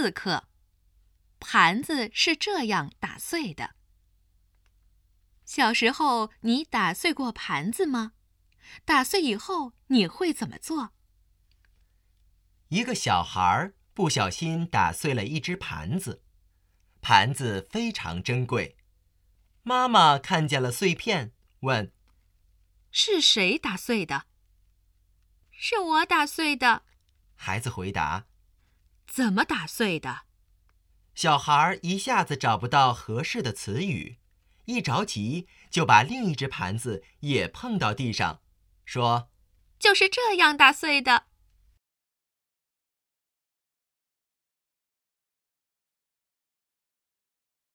四克。盘子是这样打碎的。小时候，你打碎过盘子吗？打碎以后，你会怎么做？一个小孩不小心打碎了一只盘子，盘子非常珍贵。妈妈看见了碎片，问：“是谁打碎的？”“是我打碎的。”孩子回答。“怎么打碎的？”小孩一下子找不到合适的词语，一着急就把另一只盘子也碰到地上，说：“就是这样打碎的。”